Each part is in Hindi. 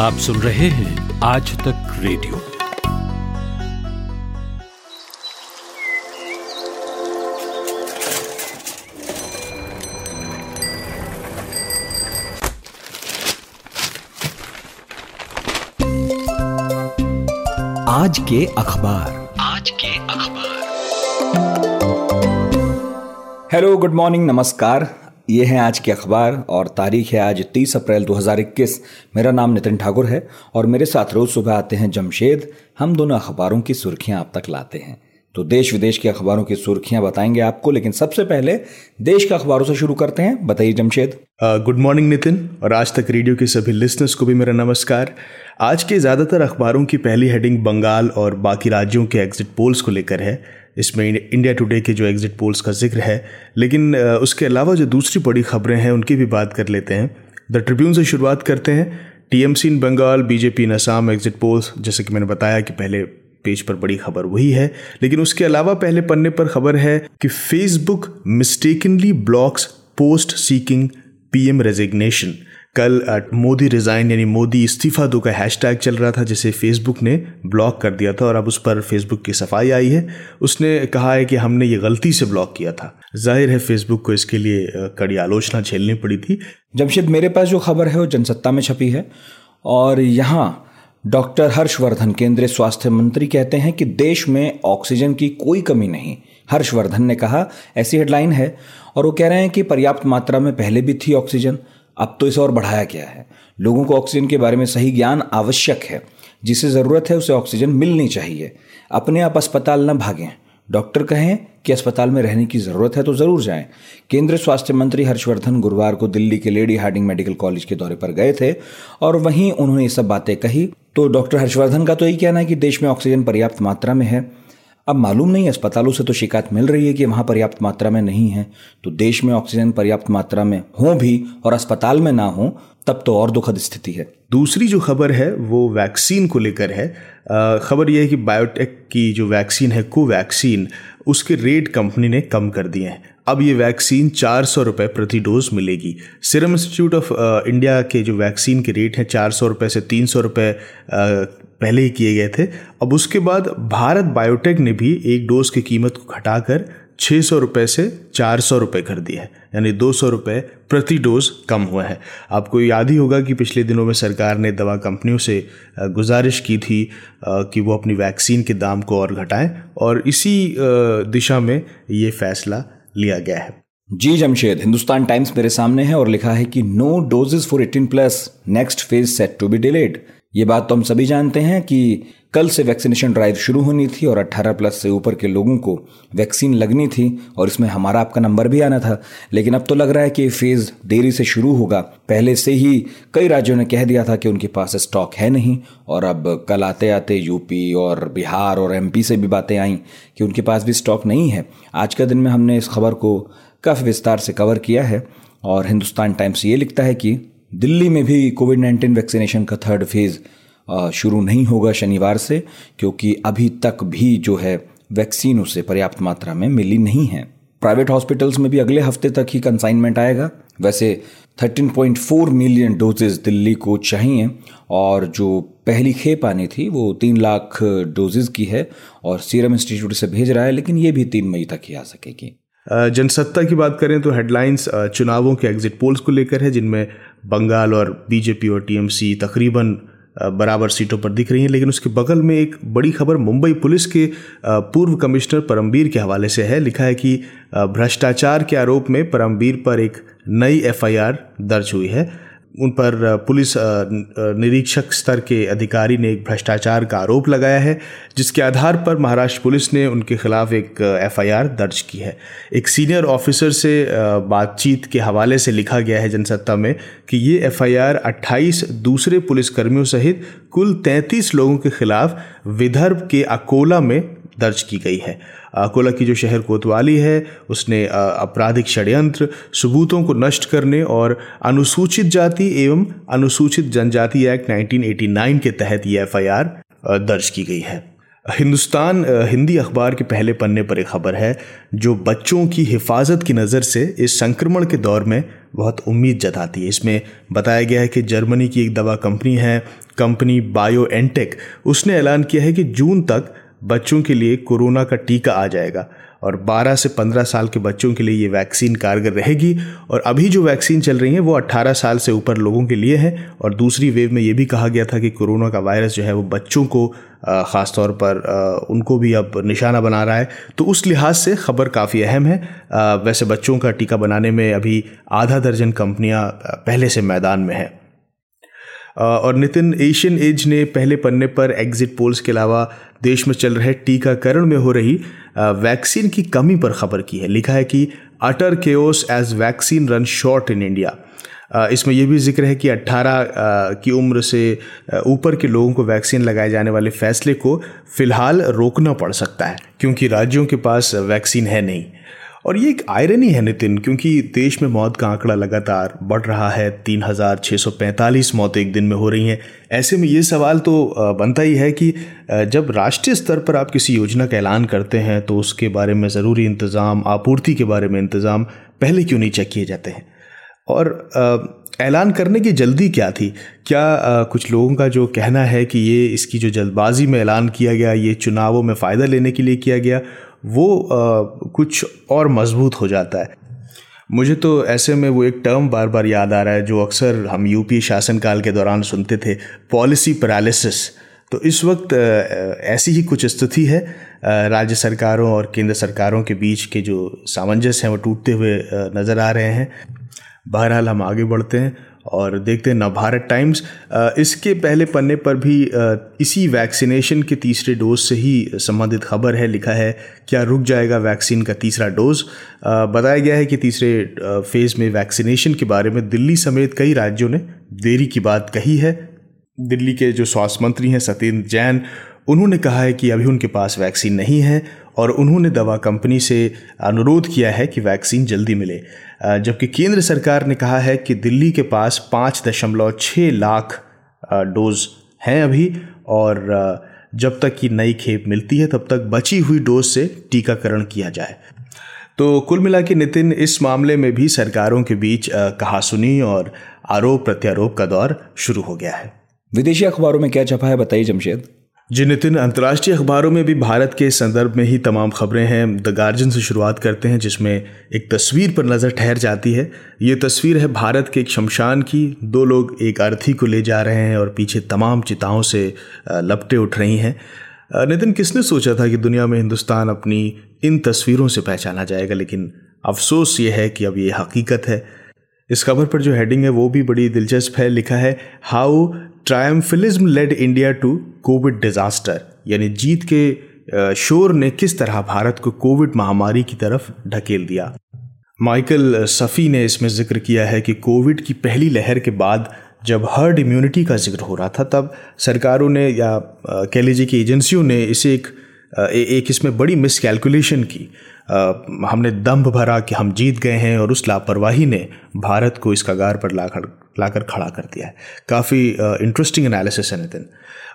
आप सुन रहे हैं आज तक रेडियो। आज के अखबार। आज के अखबार। हेलो गुड मॉर्निंग नमस्कार। ये है आज के अखबार और तारीख है आज 30 अप्रैल 2021 मेरा नाम नितिन ठाकुर है और मेरे साथ रोज सुबह आते हैं जमशेद। हम दोनों अखबारों की सुर्खियाँ आप तक लाते हैं। तो देश विदेश के अखबारों की सुर्खियाँ बताएँगे आपको, लेकिन सबसे पहले देश के अखबारों से शुरू करते हैं। बताइए जमशेद। गुड मॉर्निंग नितिन, और आज तक रेडियो के सभी लिसनर्स को भी मेरा नमस्कार। आज के ज़्यादातर अखबारों की पहली हेडिंग बंगाल और बाकी राज्यों के एग्जिट पोल्स को लेकर है। इसमें इंडिया टुडे के जो एग्जिट पोल्स का ज़िक्र है। लेकिन उसके अलावा जो दूसरी बड़ी खबरें हैं, उनकी भी बात कर लेते हैं। द ट्रिब्यून से शुरुआत करते हैं। TMC in Bengal BJP in Assam exit polls जैसे कि मैंने बताया कि पहले पेज पर बड़ी खबर वही है। लेकिन उसके अलावा पहले पन्ने पर खबर है कि Facebook mistakenly blocks post seeking PM resignation कल मोदी रिजाइन यानी मोदी इस्तीफा दो का हैशटैग चल रहा था, जिसे फेसबुक ने ब्लॉक कर दिया था, और अब उस पर फेसबुक की सफ़ाई आई है। उसने कहा है कि हमने ये गलती से ब्लॉक किया था। ज़ाहिर है फेसबुक को इसके लिए कड़ी आलोचना झेलनी पड़ी थी। जमशेद, मेरे पास जो खबर है वो जनसत्ता में छपी है, और यहाँ डॉक्टर हर्षवर्धन, केंद्रीय स्वास्थ्य मंत्री, कहते हैं कि देश में ऑक्सीजन की कोई कमी नहीं। हर्षवर्धन ने कहा, ऐसी हेडलाइन है, और वो कह रहे हैं कि पर्याप्त मात्रा में पहले भी थी ऑक्सीजन अब तो इसे और बढ़ाया गया है। लोगों को ऑक्सीजन के बारे में सही ज्ञान आवश्यक है। जिसे ज़रूरत है, उसे ऑक्सीजन मिलनी चाहिए। अपने आप अस्पताल न भागें। डॉक्टर कहें कि अस्पताल में रहने की ज़रूरत है तो ज़रूर जाएँ। केंद्रीय स्वास्थ्य मंत्री हर्षवर्धन गुरुवार को दिल्ली के लेडी हार्डिंग मेडिकल कॉलेज के दौरे पर गए थे और वहीं उन्होंने ये सब बातें कही। तो डॉक्टर हर्षवर्धन का तो यही कहना है कि देश में ऑक्सीजन पर्याप्त मात्रा में है। अब मालूम नहीं, अस्पतालों से तो शिकायत मिल रही है कि वहाँ पर्याप्त मात्रा में नहीं है। तो देश में ऑक्सीजन पर्याप्त मात्रा में हो भी और अस्पताल में ना हो, तब तो और दुखद स्थिति है। दूसरी जो खबर है, वो वैक्सीन को लेकर है। खबर यह है कि बायोटेक की जो वैक्सीन है, कोवैक्सीन, उसके रेट कंपनी ने कम कर दिए हैं। अब ये वैक्सीन चार सौ रुपये प्रति डोज मिलेगी। सिरम इंस्टीट्यूट ऑफ़ इंडिया के जो वैक्सीन के रेट हैं, चार सौ रुपये से तीन सौ रुपये पहले ही किए गए थे। अब उसके बाद भारत बायोटेक ने भी एक डोज की कीमत को घटाकर छः सौ रुपये से चार सौ रुपये कर दिया है। यानी दो सौ रुपये प्रति डोज कम हुआ है। आपको याद ही होगा कि पिछले दिनों में सरकार ने दवा कंपनियों से गुजारिश की थी कि वो अपनी वैक्सीन के दाम को और घटाएँ और इसी दिशा में ये फैसला लिया गया है। जी, जमशेद, हिंदुस्तान टाइम्स मेरे सामने है और लिखा है कि no doses for eighteen plus, next phase set to be delayed. ये बात तो हम सभी जानते हैं कि कल से वैक्सीनेशन ड्राइव शुरू होनी थी और 18 प्लस से ऊपर के लोगों को वैक्सीन लगनी थी और इसमें हमारा आपका नंबर भी आना था। लेकिन अब तो लग रहा है कि फ़ेज़ देरी से शुरू होगा। पहले से ही कई राज्यों ने कह दिया था कि उनके पास स्टॉक है नहीं और अब कल आते आते यूपी और बिहार और एमपी से भी बातें आई कि उनके पास भी स्टॉक नहीं है। आज का दिन में हमने इस खबर को काफ़ी विस्तार से कवर किया है और हिंदुस्तान टाइम्स ये लिखता है कि दिल्ली में भी कोविड नाइन्टीन वैक्सीनेशन का थर्ड फ़ेज़ शुरू नहीं होगा शनिवार से, क्योंकि अभी तक भी जो है वैक्सीन उसे पर्याप्त मात्रा में मिली नहीं है। प्राइवेट हॉस्पिटल्स में भी अगले हफ़्ते तक ही कंसाइनमेंट आएगा। वैसे 13.4 मिलियन डोजेज दिल्ली को चाहिए, और जो पहली खेप आनी थी वो तीन लाख डोजेज की है, और सीरम इंस्टीट्यूट से भेज रहा है, लेकिन ये भी तीन मई तक ही आ सकेगी। जनसत्ता की बात करें तो हेडलाइंस चुनावों के एग्जिट पोल्स को लेकर है, जिनमें बंगाल और बीजेपी और टीएमसी तकरीबन बराबर सीटों पर दिख रही हैं, लेकिन उसके बगल में एक बड़ी खबर मुंबई पुलिस के पूर्व कमिश्नर परमबीर के हवाले से है। लिखा है कि भ्रष्टाचार के आरोप में परमबीर पर एक नई एफआईआर दर्ज हुई है। उन पर पुलिस निरीक्षक स्तर के अधिकारी ने एक भ्रष्टाचार का आरोप लगाया है, जिसके आधार पर महाराष्ट्र पुलिस ने उनके खिलाफ एक एफआईआर दर्ज की है। एक सीनियर ऑफिसर से बातचीत के हवाले से लिखा गया है जनसत्ता में कि ये एफआईआर 28 दूसरे पुलिसकर्मियों सहित कुल 33 लोगों के खिलाफ विदर्भ के अकोला में दर्ज की गई है। अकोला की जो शहर कोतवाली है, उसने आपराधिक षड्यंत्र, सबूतों को नष्ट करने और अनुसूचित जाति एवं अनुसूचित जनजाति एक्ट 1989 के तहत ये एफआईआर दर्ज की गई है। हिंदुस्तान हिंदी अखबार के पहले पन्ने पर एक खबर है, जो बच्चों की हिफाजत की नज़र से इस संक्रमण के दौर में बहुत उम्मीद जताती है। इसमें बताया गया है कि जर्मनी की एक दवा कंपनी है, कंपनी बायो एनटेक उसने ऐलान किया है कि जून तक बच्चों के लिए कोरोना का टीका आ जाएगा और 12 से 15 साल के बच्चों के लिए ये वैक्सीन कारगर रहेगी और अभी जो वैक्सीन चल रही है वो 18 साल से ऊपर लोगों के लिए है और दूसरी वेव में ये भी कहा गया था कि कोरोना का वायरस जो है वो बच्चों को ख़ास तौर पर उनको भी अब निशाना बना रहा है। तो उस लिहाज से खबर काफ़ी अहम है। वैसे बच्चों का टीका बनाने में अभी आधा दर्जन कंपनियाँ पहले से मैदान में हैं। और नितिन एशियन एज ने पहले पन्ने पर एग्जिट पोल्स के अलावा देश में चल रहे टीकाकरण में हो रही वैक्सीन की कमी पर खबर की है। लिखा है कि utter chaos as vaccine run short in India इसमें यह भी ज़िक्र है कि 18 की उम्र से ऊपर के लोगों को वैक्सीन लगाए जाने वाले फैसले को फ़िलहाल रोकना पड़ सकता है, क्योंकि राज्यों के पास वैक्सीन है नहीं। और ये एक आयरनी है नितिन, क्योंकि देश में मौत का आंकड़ा लगातार बढ़ रहा है। तीन हज़ार छः सौ पैंतालीस मौतें एक दिन में हो रही हैं। ऐसे में ये सवाल तो बनता ही है कि जब राष्ट्रीय स्तर पर आप किसी योजना का ऐलान करते हैं तो उसके बारे में ज़रूरी इंतज़ाम, आपूर्ति के बारे में इंतज़ाम पहले क्यों नहीं चेक किए जाते हैं? और ऐलान करने की जल्दी क्या थी? क्या आ, कुछ लोगों का जो कहना है कि ये इसकी जो जल्दबाजी में ऐलान किया गया ये चुनावों में फ़ायदा लेने के लिए किया गया वो आ, कुछ और मज़बूत हो जाता है? मुझे तो ऐसे में वो एक टर्म बार बार याद आ रहा है जो अक्सर हम यूपी शासनकाल के दौरान सुनते थे पॉलिसी पैरालिसिस। तो इस वक्त ऐसी ही कुछ स्थिति है राज्य सरकारों और केंद्र सरकारों के बीच के जो सामंजस्य हैं वो टूटते हुए नज़र आ रहे हैं। बहरहाल हम आगे बढ़ते हैं और देखते हैं नवभारत टाइम्स। इसके पहले पन्ने पर भी इसी वैक्सीनेशन के तीसरे डोज से ही संबंधित खबर है, लिखा है, क्या रुक जाएगा वैक्सीन का तीसरा डोज? बताया गया है कि तीसरे फ़ेज़ में वैक्सीनेशन के बारे में दिल्ली समेत कई राज्यों ने देरी की बात कही है। दिल्ली के जो स्वास्थ्य मंत्री हैं, सत्येंद्र जैन, उन्होंने कहा है कि अभी उनके पास वैक्सीन नहीं है और उन्होंने दवा कंपनी से अनुरोध किया है कि वैक्सीन जल्दी मिले। जबकि केंद्र सरकार ने कहा है कि दिल्ली के पास पाँच दशमलव छः लाख डोज हैं अभी और जब तक कि नई खेप मिलती है तब तक बची हुई डोज से टीकाकरण किया जाए। तो कुल मिला के नितिन, इस मामले में भी सरकारों के बीच कहा सुनी और आरोप प्रत्यारोप का दौर शुरू हो गया है। विदेशी अखबारों में क्या छपा है बताइए जमशेद। जी नितिन अंतर्राष्ट्रीय अखबारों में भी भारत के संदर्भ में ही तमाम खबरें हैं द गार्जियन से शुरुआत करते हैं, जिसमें एक तस्वीर पर नज़र ठहर जाती है। ये तस्वीर है भारत के एक शमशान की। दो लोग एक अर्थी को ले जा रहे हैं और पीछे तमाम चिताओं से लपटे उठ रही हैं। नितिन, किसने सोचा था कि दुनिया में हिंदुस्तान अपनी इन तस्वीरों से पहचाना जाएगा? लेकिन अफसोस ये है कि अब ये हकीकत है। इस खबर पर जो हेडिंग है, वो भी बड़ी दिलचस्प है। लिखा है, how triumphalism led India to COVID disaster यानी जीत के शोर ने किस तरह भारत को कोविड महामारी की तरफ़ ढकेल दिया? माइकल सफ़ी ने इसमें ज़िक्र किया है कि कोविड की पहली लहर के बाद जब हर्ड इम्यूनिटी का ज़िक्र हो रहा था, तब सरकारों ने या कह लीजिए कि एजेंसियों ने इसे एक एक इसमें बड़ी मिसकैलकुलेशन की। हमने दम्भ भरा कि हम जीत गए हैं और उस लापरवाही ने भारत को इस कगार पर ला लाकर खड़ा कर दिया है। काफ़ी इंटरेस्टिंग एनालिसिस है नितिन।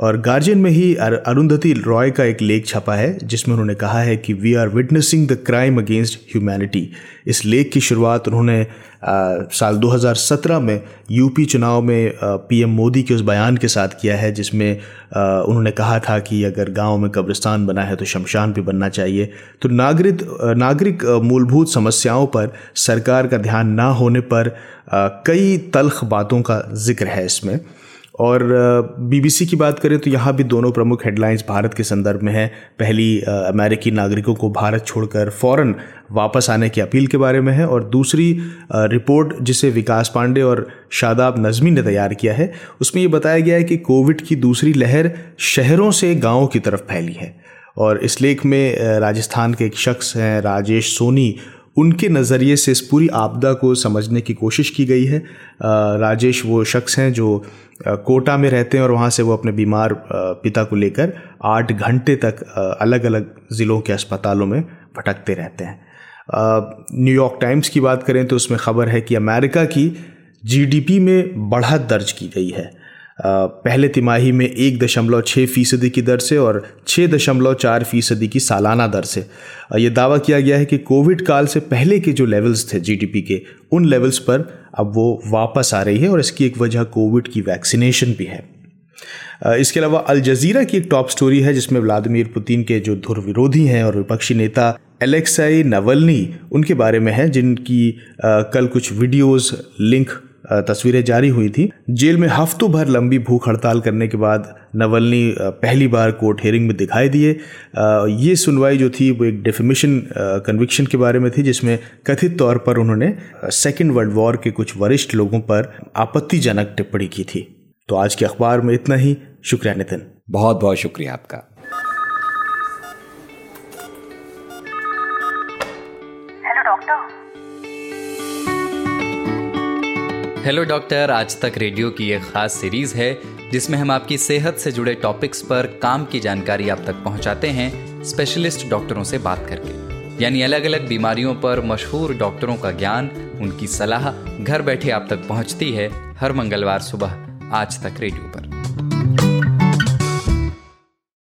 और गार्जियन में ही अरुंधति रॉय का एक लेख छपा है, जिसमें उन्होंने कहा है कि we are witnessing the crime against humanity इस लेख की शुरुआत उन्होंने साल 2017 में यूपी चुनाव में पीएम मोदी के उस बयान के साथ किया है, जिसमें उन्होंने कहा था कि अगर गाँव में कब्रिस्तान बना है तो शमशान भी बनना चाहिए। तो नागरिक नागरिक मूलभूत समस्याओं पर सरकार का ध्यान ना होने पर कई तलख बातों का ज़िक्र है इसमें। और बीबीसी की बात करें तो यहाँ भी दोनों प्रमुख हेडलाइंस भारत के संदर्भ में है। पहली अमेरिकी नागरिकों को भारत छोड़कर फ़ौरन वापस आने की अपील के बारे में है और दूसरी रिपोर्ट जिसे विकास पांडे और शादाब नज़मी ने तैयार किया है, उसमें ये बताया गया है कि कोविड की दूसरी लहर शहरों से गाँव की तरफ़ फैली है। और इस लेख में राजस्थान के एक शख्स हैं, राजेश सोनी उनके नज़रिए से इस पूरी आपदा को समझने की कोशिश की गई है। राजेश वो शख्स हैं जो कोटा में रहते हैं और वहाँ से वो अपने बीमार पिता को लेकर आठ घंटे तक अलग अलग ज़िलों के अस्पतालों में भटकते रहते हैं। न्यूयॉर्क टाइम्स की बात करें तो उसमें खबर है कि अमेरिका की जीडीपी में बढ़त दर्ज की गई है। पहले तिमाही में एक दशमलव छः फ़ीसदी की दर से और छः दशमलव चार फ़ीसदी की सालाना दर से। ये दावा किया गया है कि कोविड काल से पहले के जो लेवल्स थे जीडीपी के, उन लेवल्स पर अब वो वापस आ रही है और इसकी एक वजह कोविड की वैक्सीनेशन भी है। इसके अलावा अल जजीरा की एक टॉप स्टोरी है जिसमें व्लादिमीर पुतिन के जो धुर विरोधी हैं और विपक्षी नेता एलेक्साई नवलनी, उनके बारे में है, जिनकी कल कुछ वीडियोस लिंक तस्वीरें जारी हुई थी। जेल में हफ्तों भर लंबी भूख हड़ताल करने के बाद नवलनी पहली बार कोर्ट हेयरिंग में दिखाई दिए। ये सुनवाई जो थी, वो एक डेफिमेशन कन्विक्शन के बारे में थी, जिसमें कथित तौर पर उन्होंने सेकेंड वर्ल्ड वॉर के कुछ वरिष्ठ लोगों पर आपत्तिजनक टिप्पणी की थी। तो आज के अखबार में इतना ही। शुक्रिया नितिन। बहुत बहुत शुक्रिया आपका। हेलो डॉक्टर आज तक रेडियो की एक खास सीरीज़ है, जिसमें हम आपकी सेहत से जुड़े टॉपिक्स पर काम की जानकारी आप तक पहुंचाते हैं स्पेशलिस्ट डॉक्टरों से बात करके। यानी अलग अलग बीमारियों पर मशहूर डॉक्टरों का ज्ञान, उनकी सलाह घर बैठे आप तक पहुँचती है हर मंगलवार सुबह आज तक रेडियो पर।